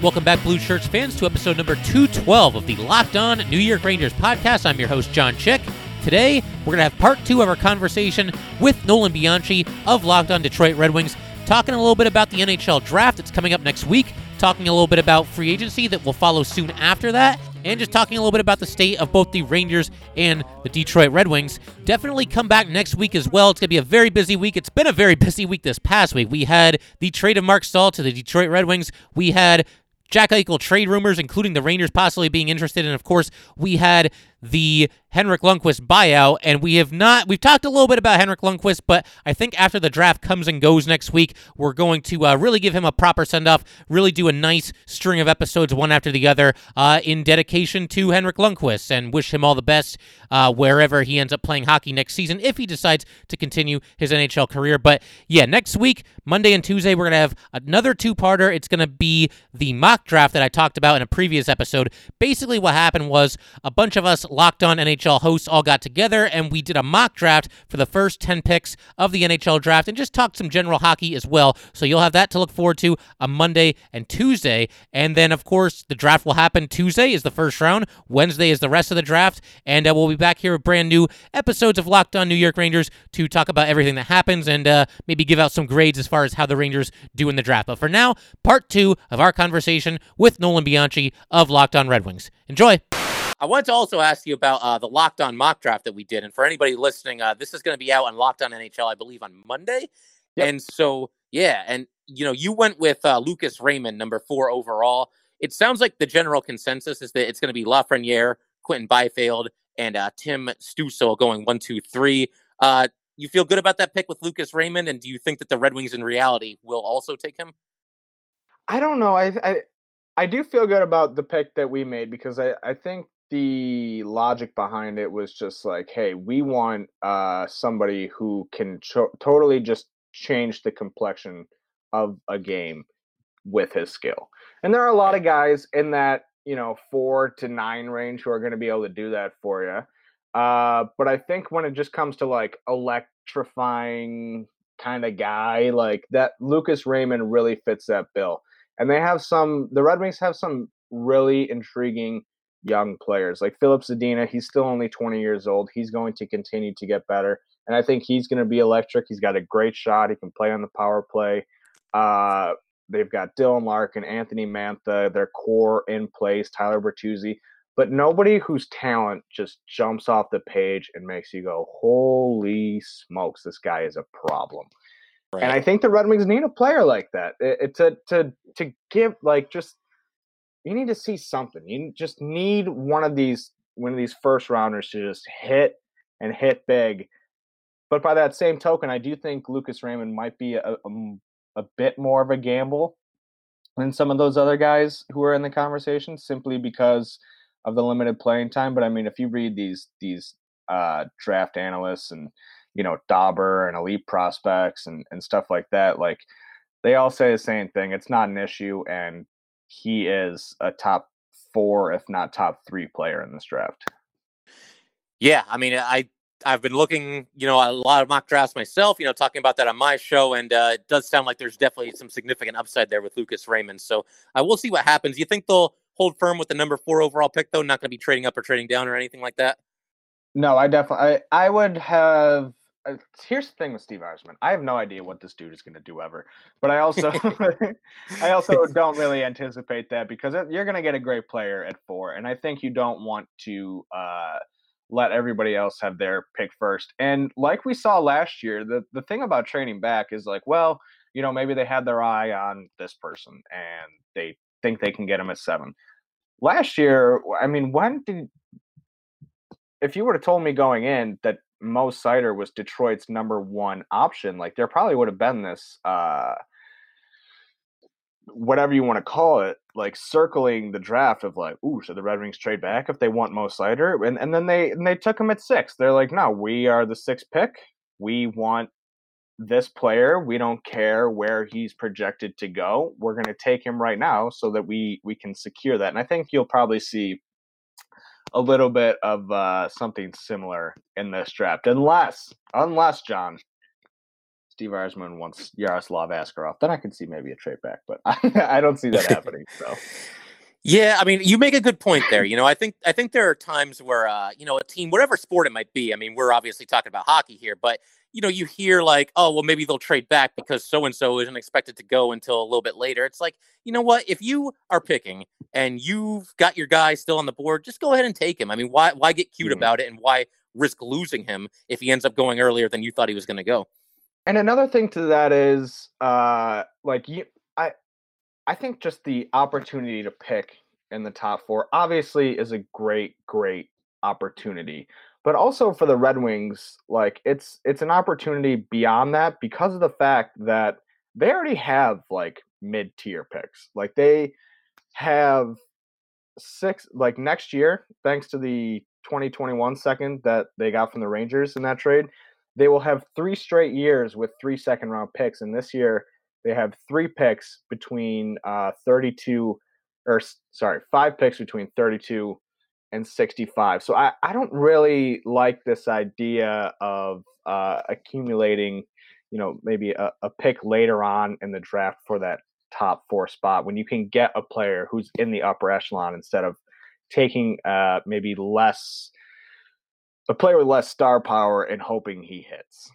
Welcome back, Blue Shirts fans, to episode number 212 of the Locked On New York Rangers podcast. I'm your host, John Chick. Today, we're going to have part two of our conversation with Nolan Bianchi of Locked On Detroit Red Wings, talking a little bit about the NHL draft that's coming up next week, talking a little bit about free agency that will follow soon after that, and just talking a little bit about the state of both the Rangers and the Detroit Red Wings. Definitely come back next week as well. It's going to be a very busy week. It's been a very busy week this past week. We had the trade of Mark Staal to the Detroit Red Wings. We had Jack Eichel trade rumors, including the Rangers possibly being interested. And of course, we had the Henrik Lundqvist buyout, and we have not. We've talked a little bit about Henrik Lundqvist, but I think after the draft comes and goes next week, we're going to uh, really give him a proper send off. Really do a nice string of episodes, one after the other, uh, in dedication to Henrik Lundqvist, and wish him all the best uh, wherever he ends up playing hockey next season, if he decides to continue his NHL career. But yeah, next week, Monday and Tuesday, we're gonna have another two-parter. It's gonna be the mock draft that I talked about in a previous episode. Basically, what happened was a bunch of us Locked On NHL hosts all got together and we did a mock draft for the first 10 picks of the NHL draft and just talked some general hockey as well. So you'll have that to look forward to on Monday and Tuesday. And then, of course, the draft will happen Tuesday is the first round, Wednesday is the rest of the draft. And uh, we'll be back here with brand new episodes of Locked On New York Rangers to talk about everything that happens and uh, maybe give out some grades as far as how the Rangers do in the draft. But for now, part two of our conversation with Nolan Bianchi of Locked On Red Wings. Enjoy. I wanted to also ask you about uh, the Locked On mock draft that we did, and for anybody listening, uh, this is going to be out on Locked On NHL, I believe, on Monday. Yep. And so, yeah, and you know, you went with uh, Lucas Raymond, number four overall. It sounds like the general consensus is that it's going to be Lafreniere, Quinton Byfield, and uh, Tim Stützle going one, two, three. Uh, you feel good about that pick with Lucas Raymond, and do you think that the Red Wings in reality will also take him? I don't know. I I, I do feel good about the pick that we made because I, I think the logic behind it was just like, hey, we want uh, somebody who can cho- totally just change the complexion of a game with his skill. And there are a lot of guys in that, you know, four to nine range who are going to be able to do that for you. Uh, but I think when it just comes to like electrifying kind of guy, like that, Lucas Raymond really fits that bill. And they have some, the Red Wings have some really intriguing young players. Like Filip Zadina, he's still only 20 years old. He's going to continue to get better. And I think he's going to be electric. He's got a great shot. He can play on the power play. Uh, they've got Dylan Larkin, Anthony Mantha, their core in place, Tyler Bertuzzi, but nobody whose talent just jumps off the page and makes you go, holy smokes, this guy is a problem. Right. And I think the Red Wings need a player like that it, it, to to to give like just you need to see something. You just need one of these one of these first rounders to just hit and hit big. But by that same token, I do think Lucas Raymond might be a, a, a bit more of a gamble than some of those other guys who are in the conversation, simply because of the limited playing time. But I mean, if you read these these uh, draft analysts and you know Dobber and elite prospects and and stuff like that, like they all say the same thing. It's not an issue, and he is a top four, if not top three player in this draft. Yeah, I mean, I I've been looking, you know, a lot of mock drafts myself, you know, talking about that on my show, and uh, it does sound like there's definitely some significant upside there with Lucas Raymond. So I uh, will see what happens. You think they'll hold firm with the number four overall pick, though? Not going to be trading up or trading down or anything like that. No, I definitely, I, I would have here's the thing with Steve Yzerman. I have no idea what this dude is going to do ever, but I also I also don't really anticipate that because you're going to get a great player at four, and I think you don't want to uh, let everybody else have their pick first. And like we saw last year, the the thing about trading back is like, well, you know, maybe they had their eye on this person and they think they can get him at seven. Last year, I mean, when did if you would have told me going in that Mo Seider was Detroit's number one option, like there probably would have been this uh whatever you want to call it, like circling the draft of like, ooh, should the Red Wings trade back if they want Mo Seider? And and then they and they took him at six. They're like, no, we are the sixth pick. We want this player. We don't care where he's projected to go. We're going to take him right now so that we we can secure that. And I think you'll probably see a little bit of uh, something similar in this draft, unless unless John Steve Yzerman wants Yaroslav Askarov, then I can see maybe a trade back, but I, I don't see that happening. So. Yeah, I mean, you make a good point there. You know, I think I think there are times where uh, you know, a team, whatever sport it might be. I mean, we're obviously talking about hockey here, but you know, you hear like, oh, well, maybe they'll trade back because so and so isn't expected to go until a little bit later. It's like, you know what? If you are picking and you've got your guy still on the board, just go ahead and take him. I mean, why why get cute mm-hmm. about it and why risk losing him if he ends up going earlier than you thought he was going to go? And another thing to that is, uh, like you, I, I think just the opportunity to pick in the top four obviously is a great, great opportunity. But also for the Red Wings, like it's it's an opportunity beyond that because of the fact that they already have like mid tier picks. Like they have six like next year, thanks to the 2021 second that they got from the Rangers in that trade, they will have three straight years with three second round picks. And this year, they have three picks between uh, 32, or sorry, five picks between 32 and 65. So I, I don't really like this idea of uh, accumulating, you know, maybe a, a pick later on in the draft for that top four spot when you can get a player who's in the upper echelon instead of taking uh, maybe less a player with less star power and hoping he hits.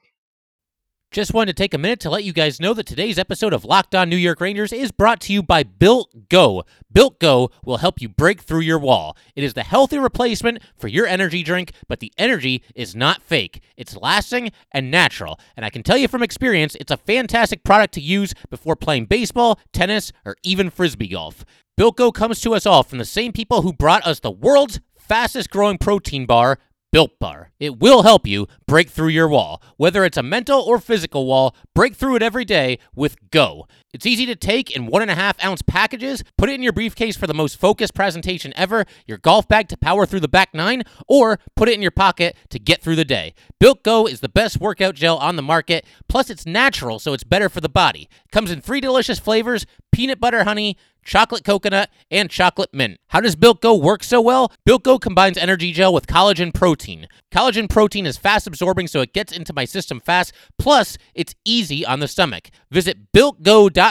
Just wanted to take a minute to let you guys know that today's episode of Locked On New York Rangers is brought to you by Built Go. Built Go will help you break through your wall. It is the healthy replacement for your energy drink, but the energy is not fake. It's lasting and natural. And I can tell you from experience, it's a fantastic product to use before playing baseball, tennis, or even frisbee golf. Built Go comes to us all from the same people who brought us the world's fastest growing protein bar, Built Bar. It will help you break through your wall. Whether it's a mental or physical wall, break through it every day with Go. It's easy to take in one and a half ounce packages. Put it in your briefcase for the most focused presentation ever, your golf bag to power through the back nine, or put it in your pocket to get through the day. Built Go is the best workout gel on the market. Plus, it's natural, so it's better for the body. Comes in three delicious flavors peanut butter honey, chocolate coconut, and chocolate mint. How does Built Go work so well? Built Go combines energy gel with collagen protein. Collagen protein is fast absorbing, so it gets into my system fast. Plus, it's easy on the stomach. Visit BuiltGo.com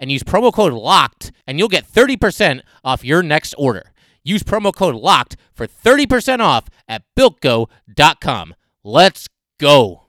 and use promo code LOCKED, and you'll get 30% off your next order. Use promo code LOCKED for 30% off at BuiltGo.com. Let's go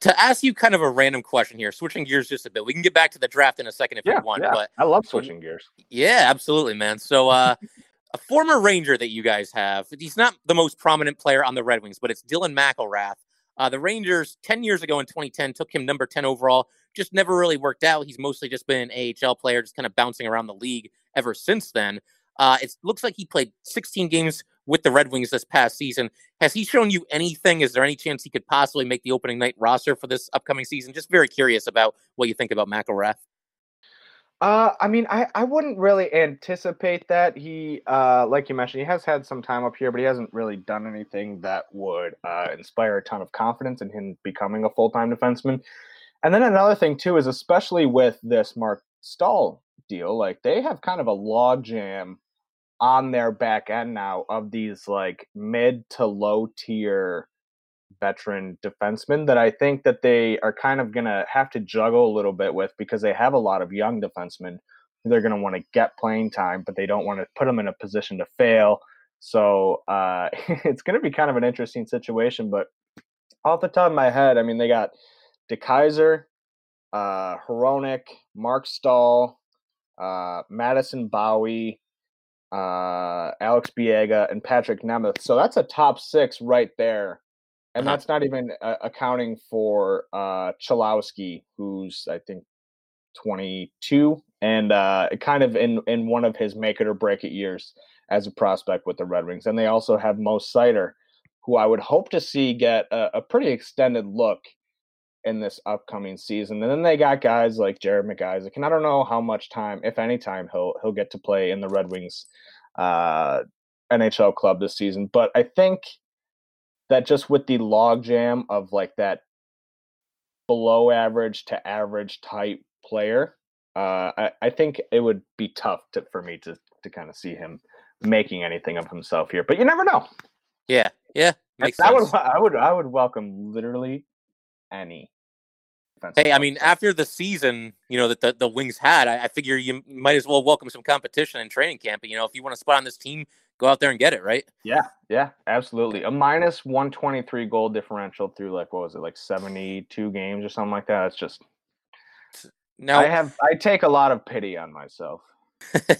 to ask you kind of a random question here, switching gears just a bit. We can get back to the draft in a second if yeah, you want. Yeah. But I love switching gears. Yeah, absolutely, man. So uh a former Ranger that you guys have, he's not the most prominent player on the Red Wings, but it's Dylan McIlrath. Uh, the Rangers 10 years ago in 2010 took him number 10 overall. Just never really worked out. He's mostly just been an AHL player, just kind of bouncing around the league ever since then. Uh, it looks like he played 16 games with the Red Wings this past season. Has he shown you anything? Is there any chance he could possibly make the opening night roster for this upcoming season? Just very curious about what you think about McIlrath. Uh, I mean, I, I wouldn't really anticipate that. He, uh, like you mentioned, he has had some time up here, but he hasn't really done anything that would uh, inspire a ton of confidence in him becoming a full time defenseman. And then another thing too is especially with this Mark Staal deal, like they have kind of a logjam on their back end now of these like mid to low tier veteran defensemen that I think that they are kind of going to have to juggle a little bit with because they have a lot of young defensemen they're going to want to get playing time, but they don't want to put them in a position to fail. So uh, it's going to be kind of an interesting situation. But off the top of my head, I mean, they got DeKeyser, uh, Hronek, Marc Staal, uh, Madison Bowey, uh, Alex Biega, and Patrick Nemeth. So that's a top six right there. And uh-huh. that's not even uh, accounting for uh, Cholowski, who's, I think, 22 and uh, kind of in, in one of his make it or break it years as a prospect with the Red Wings. And they also have Mo Seider, who I would hope to see get a, a pretty extended look in this upcoming season. And then they got guys like Jared McIsaac, and I don't know how much time, if any time, he'll he'll get to play in the Red Wings uh, NHL club this season. But I think that just with the logjam of like that below average to average type player, uh, I, I think it would be tough to, for me to to kind of see him making anything of himself here. But you never know. Yeah, yeah, makes I would. I would I would welcome literally any. Hey, I mean, after the season, you know that the, the Wings had, I, I figure you might as well welcome some competition in training camp. You know, if you want to spot on this team, go out there and get it, right? Yeah, yeah, absolutely. A minus 123 goal differential through like what was it, like 72 games or something like that. It's just Now, I have I take a lot of pity on myself.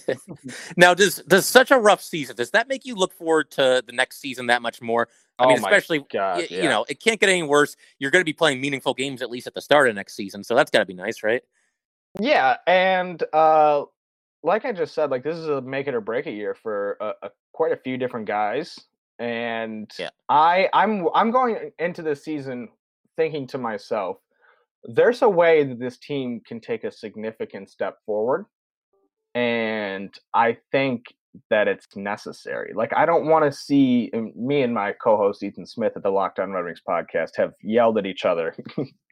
now does does such a rough season does that make you look forward to the next season that much more? I mean, Oh especially God, y- yeah. you know, it can't get any worse. You're going to be playing meaningful games at least at the start of next season, so that's got to be nice, right? Yeah, and uh like I just said, like this is a make it or break it year for a, a, quite a few different guys, and Yeah. I I'm I'm going into this season thinking to myself, there's a way that this team can take a significant step forward, and I think that it's necessary. Like I don't want to see me and my co-host Ethan Smith at the Locked On Red Wings podcast have yelled at each other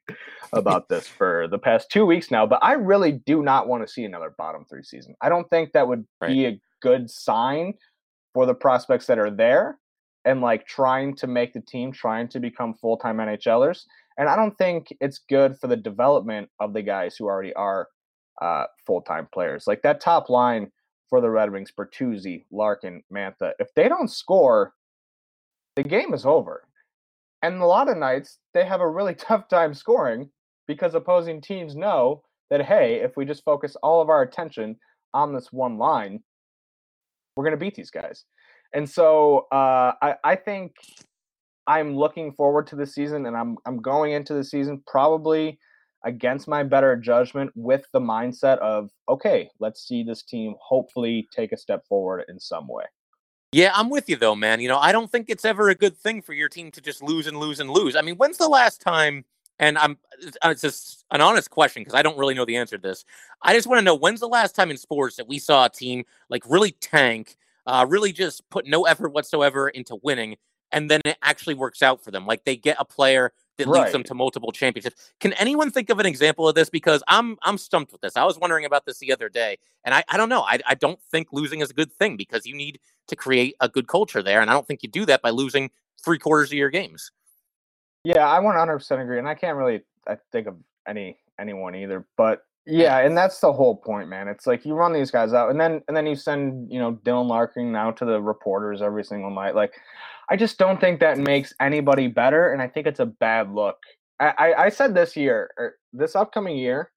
about this for the past two weeks now, but I really do not want to see another bottom three season. I don't think that would Right. be a good sign for the prospects that are there and like trying to make the team, trying to become full time NHLers. And I don't think it's good for the development of the guys who already are uh, full time players. Like that top line for the Red Wings, Bertuzzi, Larkin, Mantha, if they don't score, the game is over. And a lot of nights they have a really tough time scoring because opposing teams know that hey, if we just focus all of our attention on this one line, we're going to beat these guys. And so uh, I, I think I'm looking forward to the season, and I'm I'm going into the season probably against my better judgment with the mindset of okay, let's see this team hopefully take a step forward in some way. Yeah, I'm with you though, man. You know, I don't think it's ever a good thing for your team to just lose and lose and lose. I mean, when's the last time? And I'm it's just an honest question because I don't really know the answer to this. I just want to know when's the last time in sports that we saw a team like really tank, uh, really just put no effort whatsoever into winning, and then it actually works out for them. Like they get a player that leads them to multiple championships. Can anyone think of an example of this? Because I'm I'm stumped with this. I was wondering about this the other day, and I, I don't know. I, I don't think losing is a good thing because you need to create a good culture there, and I don't think you do that by losing three quarters of your games. Yeah, I 100% agree, and I can't really I think of any anyone either. But yeah, and that's the whole point, man. It's like you run these guys out, and then and then you send you know Dylan Larkin now to the reporters every single night. Like, I just don't think that makes anybody better, and I think it's a bad look. I I, I said this year, or this upcoming year,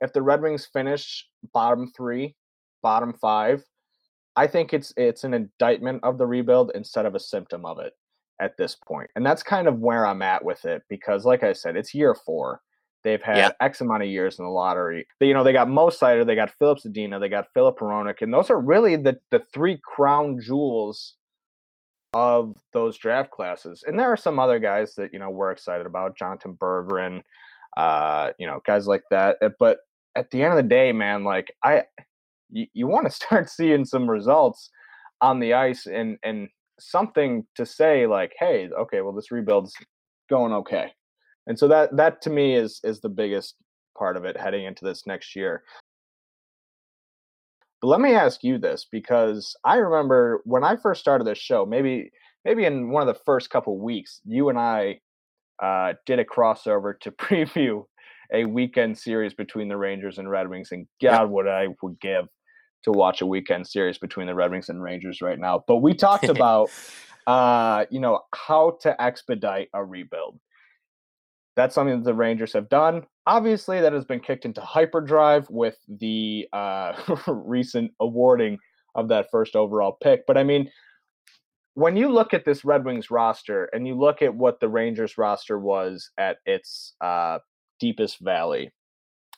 if the Red Wings finish bottom three, bottom five, I think it's it's an indictment of the rebuild instead of a symptom of it at this point. And that's kind of where I'm at with it because like I said, it's year 4. They've had Yeah. X amount of years in the lottery. They, you know, they got Mo Seider, they got Filip Zadina, they got Filip Hronek, and those are really the the three crown jewels of those draft classes. And there are some other guys that, you know, we're excited about, Jonatan Berggren, uh, you know, guys like that. Uh, But at the end of the day, man, like I you, you want to start seeing some results on the ice and and something to say like hey okay well this rebuild's going okay and so that that to me is is the biggest part of it heading into this next year but let me ask you this because i remember when i first started this show maybe maybe in one of the first couple weeks you and i uh, did a crossover to preview a weekend series between the rangers and red wings and god what i would give to watch a weekend series between the Red Wings and Rangers right now. But we talked about, uh, you know, how to expedite a rebuild. That's something that the Rangers have done. Obviously, that has been kicked into hyperdrive with the uh, recent awarding of that first overall pick. But I mean, when you look at this Red Wings roster and you look at what the Rangers roster was at its uh, deepest valley,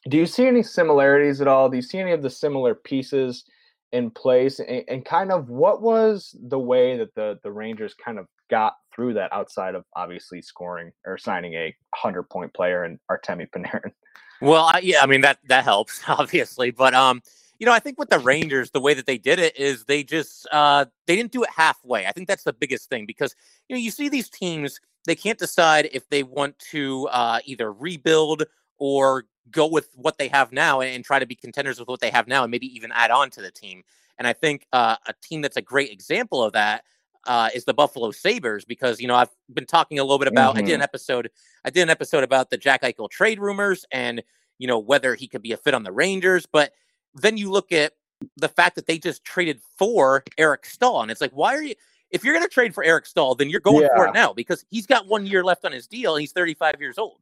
do you see any similarities at all? Do you see any of the similar pieces in place? And, and kind of what was the way that the, the Rangers kind of got through that outside of obviously scoring or signing a hundred point player and Artemi Panarin. Well, I, yeah, I mean that that helps obviously, but um, you know, I think with the Rangers, the way that they did it is they just uh they didn't do it halfway. I think that's the biggest thing because you know you see these teams they can't decide if they want to uh, either rebuild or go with what they have now and, try to be contenders with what they have now and maybe even add on to the team. And I think uh, a team that's a great example of that uh, is the Buffalo Sabres because you know I've been talking a little bit about mm-hmm. I did an mm-hmm. episode I did an episode about the Jack Eichel trade rumors and you know whether he could be a fit on the Rangers, but then you look at the fact that they just traded for Eric Staal and it's like why are you if you're going to trade for Eric Staal then you're going yeah. for it now because he's got one year left on his deal and he's 35 years old.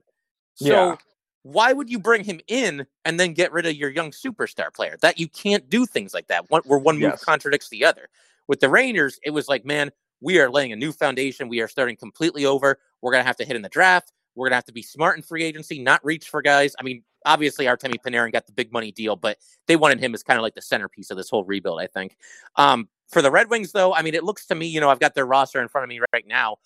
So yeah. why would you bring him in and then get rid of your young superstar player? That you can't do things like that. One, where one move yes. contradicts the other. With the Rangers, it was like, man, we are laying a new foundation. We are starting completely over. We're going to have to hit in the draft. We're going to have to be smart in free agency, not reach for guys. I mean, obviously, Artemi Panarin got the big money deal, but they wanted him as kind of like the centerpiece of this whole rebuild, I think. Um, for the Red Wings, though, I mean, it looks to me, you know, I've got their roster in front of me right now.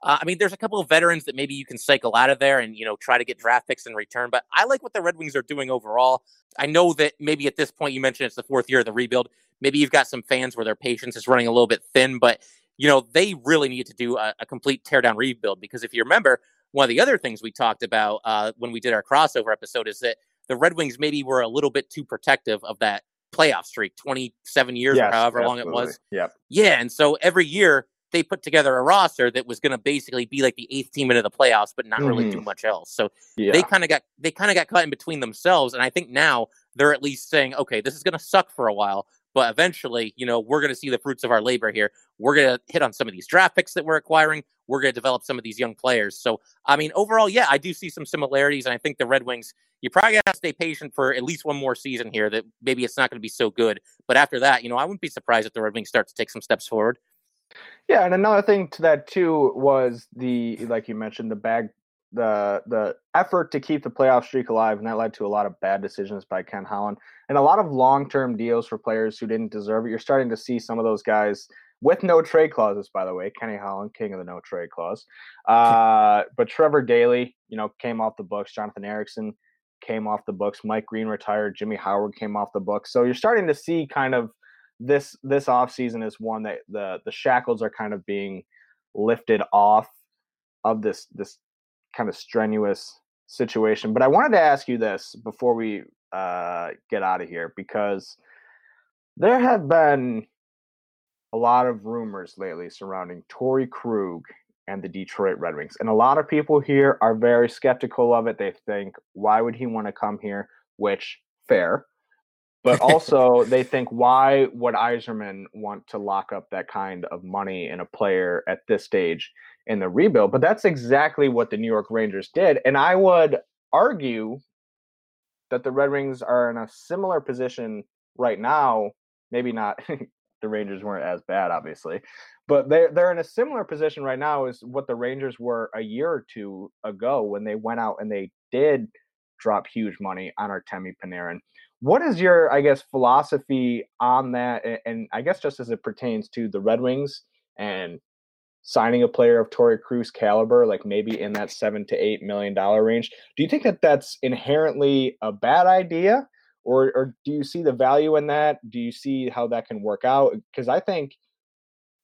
Uh, I mean, there's a couple of veterans that maybe you can cycle out of there and, you know, try to get draft picks in return. But I like what the Red Wings are doing overall. I know that maybe at this point you mentioned it's the fourth year of the rebuild. Maybe you've got some fans where their patience is running a little bit thin, but you know, they really need to do a, a complete teardown rebuild because if you remember, one of the other things we talked about uh, when we did our crossover episode is that the Red Wings maybe were a little bit too protective of that playoff streak, 27 years yes, or however absolutely. long it was. Yep. Yeah. And so every year they put together a roster that was going to basically be like the eighth team into the playoffs, but not mm-hmm. really do mm-hmm. much else. So yeah. they kind of got they kind of got cut in between themselves. And I think now they're at least saying, okay, this is going to suck for a while, but eventually, you know, we're going to see the fruits of our labor here. We're going to hit on some of these draft picks that we're acquiring. We're going to develop some of these young players. So, I mean, overall, yeah, I do see some similarities. And I think the Red Wings, you probably got to stay patient for at least one more season here that maybe it's not going to be so good. But after that, you know, I wouldn't be surprised if the Red Wings start to take some steps forward. Yeah, and another thing to that too was the like you mentioned the bag the the effort to keep the playoff streak alive, and that led to a lot of bad decisions by Ken Holland and a lot of long term deals for players who didn't deserve it. You're starting to see some of those guys with no trade clauses, by the way. Kenny Holland, king of the no trade clause. Uh, but Trevor Daley, you know, came off the books. Jonathan Ericsson came off the books. Mike Green retired. Jimmy Howard came off the books. So you're starting to see kind of this this offseason is one that the the shackles are kind of being lifted off of this this kind of strenuous situation. But I wanted to ask you this before we uh, get out of here because there have been a lot of rumors lately surrounding Torey Krug and the Detroit Red Wings. And a lot of people here are very skeptical of it. They think, why would he want to come here? Which, fair. But also, they think, why would Yzerman want to lock up that kind of money in a player at this stage in the rebuild? But that's exactly what the New York Rangers did. And I would argue that the Red Wings are in a similar position right now. Maybe not the Rangers weren't as bad, obviously, but they're they're in a similar position right now as what the Rangers were a year or two ago when they went out and they did drop huge money on Artemi Panarin. What is your, I guess, philosophy on that? And, and I guess just as it pertains to the Red Wings and signing a player of Torey Krug's caliber, like maybe in that seven to eight million dollar range, do you think that that's inherently a bad idea, or or do you see the value in that? Do you see how that can work out? Because I think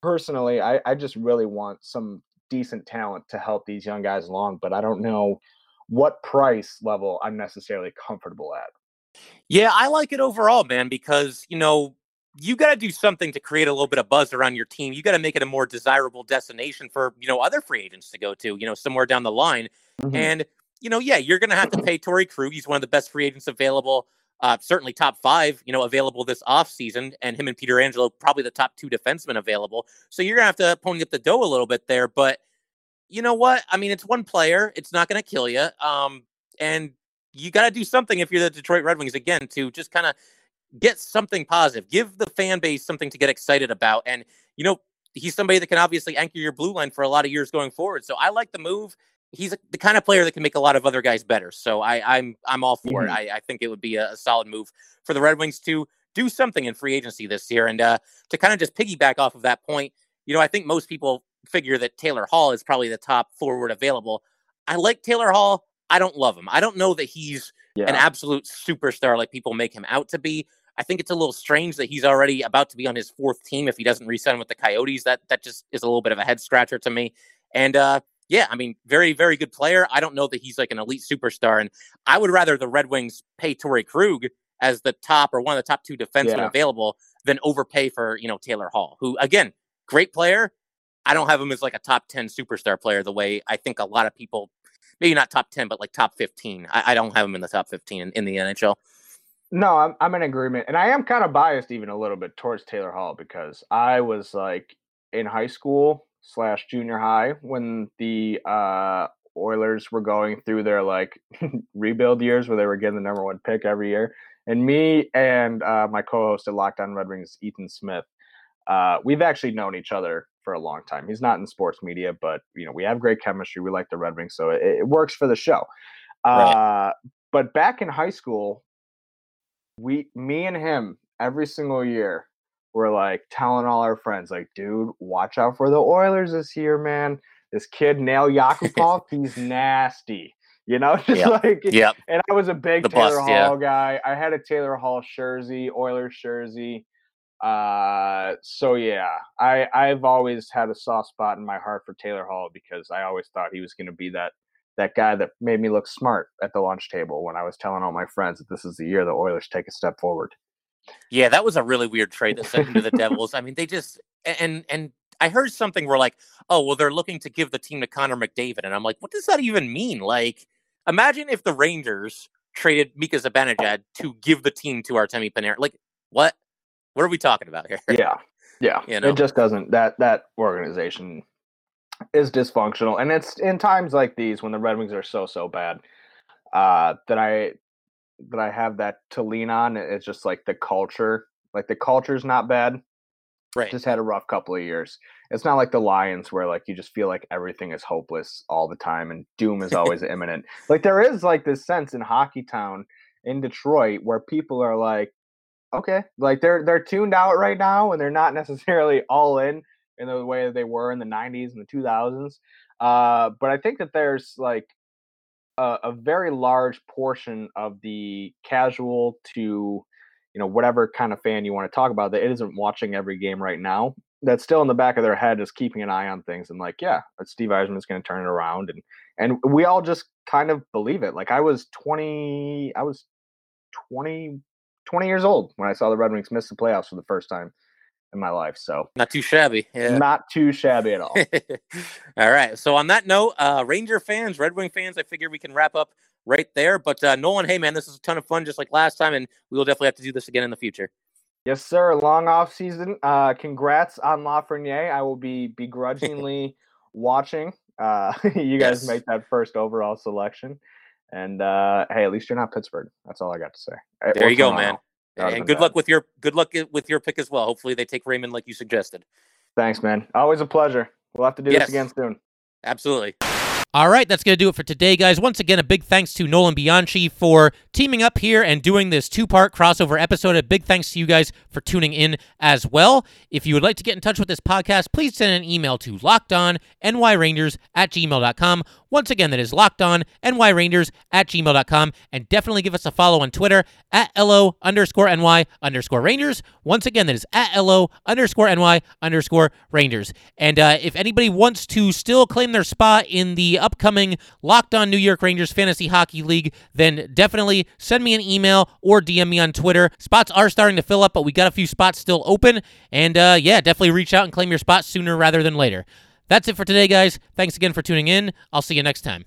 personally, I, I just really want some decent talent to help these young guys along, but I don't know what price level I'm necessarily comfortable at. Yeah, I like it overall, man, because you know you got to do something to create a little bit of buzz around your team. You got to make it a more desirable destination for, you know, other free agents to go to, you know, somewhere down the line. Mm-hmm. And, you know, yeah, you're going to have to pay Torey Krug. He's one of the best free agents available, uh, certainly top five, you know, available this offseason. And him and Pietrangelo probably the top two defensemen available. So you're going to have to pony up the dough a little bit there. But you know what? I mean, it's one player. It's not going to kill you. Um, and you got to do something if you're the Detroit Red Wings again to just kind of get something positive, give the fan base something to get excited about. And, you know, he's somebody that can obviously anchor your blue line for a lot of years going forward. So I like the move. He's a, the kind of player that can make a lot of other guys better. So I, I'm, I'm all for mm-hmm. it. I, I, think it would be a, a, solid move for the Red Wings to do something in free agency this year. And uh, to kind of just piggyback off of that point, you know, I think most people figure that Taylor Hall is probably the top forward available. I like Taylor Hall. I don't love him. I don't know that he's Yeah. an absolute superstar like people make him out to be. I think it's a little strange that he's already about to be on his fourth team if he doesn't resign with the Coyotes. That that just is a little bit of a head scratcher to me. And uh, yeah, I mean, very very good player. I don't know that he's like an elite superstar, and I would rather the Red Wings pay Torey Krug as the top or one of the top two defensemen Yeah. available than overpay for you know Taylor Hall, who again great player. I don't have him as like a top ten superstar player the way I think a lot of people maybe not top 10, but like top 15. I, I don't have him in the top 15 in, in the NHL. No, I'm I'm in agreement, and I am kind of biased even a little bit towards Taylor Hall because I was like in high school slash junior high when the uh, Oilers were going through their like rebuild years where they were getting the number one pick every year, and me and uh, my co-host at Locked On Red Wings, Ethan Smith, uh, we've actually known each other for a long time. He's not in sports media, but you know we have great chemistry. We like the Red Wings, so it, it works for the show. Right. Uh, but back in high school, we, me and him, every single year, we're like telling all our friends, like, dude, watch out for the Oilers this year, man. This kid Nail Yakupov, he's nasty. You know, just Yep. like Yep. and I was a big The Taylor bust, yeah. Hall guy. I had a Taylor Hall jersey, Oilers jersey. Uh, so yeah, I I've always had a soft spot in my heart for Taylor Hall because I always thought he was going to be that that guy that made me look smart at the lunch table when I was telling all my friends that this is the year the Oilers take a step forward. Yeah, that was a really weird trade that sent to the Devils. I mean, they just and and I heard something where like, oh well, they're looking to give the team to Connor McDavid, and I'm like, what does that even mean? Like, imagine if the Rangers traded Mika Zibanejad to give the team to Artemi Panarin. Like, what? What are we talking about here? yeah, yeah. You know? It just doesn't that that organization is dysfunctional, and it's in times like these when the Red Wings are so so bad uh, that I that I have that to lean on. It's just like the culture, like the culture's not bad. Right. Just had a rough couple of years. It's not like the Lions where like you just feel like everything is hopeless all the time and doom is always imminent. Like there is like this sense in Hockey Town in Detroit where people are like, okay, like they're they're tuned out right now and they're not necessarily all in in the way that they were in the 90s and the 2000s. Uh, but I think that there's like a, a very large portion of the casual to you know whatever kind of fan you want to talk about that isn't watching every game right now that's still in the back of their head is keeping an eye on things and like yeah steve Yzerman's going to turn it around and and we all just kind of believe it like i was 20 i was 20 20 years old when i saw the red wings miss the playoffs for the first time in my life so Not too shabby. Yeah. not too shabby at all All right. So on that note, uh, Ranger fans, Red Wing fans, I figure we can wrap up right there. But uh, Nolan, hey man, this is a ton of fun, just like last time, and we will definitely have to do this again in the future. Yes, sir. Long off season. Uh, congrats on Lafreniere. I will be begrudgingly watching. Uh, you guys Yes. make that first overall selection, and uh, hey, at least you're not Pittsburgh. That's all I got to say. There or you go, man. And good luck with your good luck with your pick as well. Hopefully they take Raymond like you suggested. Thanks, man. Always a pleasure. We'll have to do Yes. this again soon. Absolutely. All right, that's going to do it for today, guys. Once again, a big thanks to Nolan Bianchi for teaming up here and doing this two part crossover episode. A big thanks to you guys for tuning in as well. If you would like to get in touch with this podcast, please send an email to lockedonnyrangers at gmail.com. Once again, that is lockedonnyrangers at gmail.com. And definitely give us a follow on Twitter at LO underscore NY underscore Rangers. Once again, that is at LO underscore NY underscore Rangers. And uh, if anybody wants to still claim their spot in the upcoming Locked On New York Rangers Fantasy Hockey League, then definitely send me an email or DM me on Twitter. Spots are starting to fill up, but we got a few spots still open. And uh, yeah, definitely reach out and claim your spot sooner rather than later. That's it for today, guys. Thanks again for tuning in. I'll see you next time.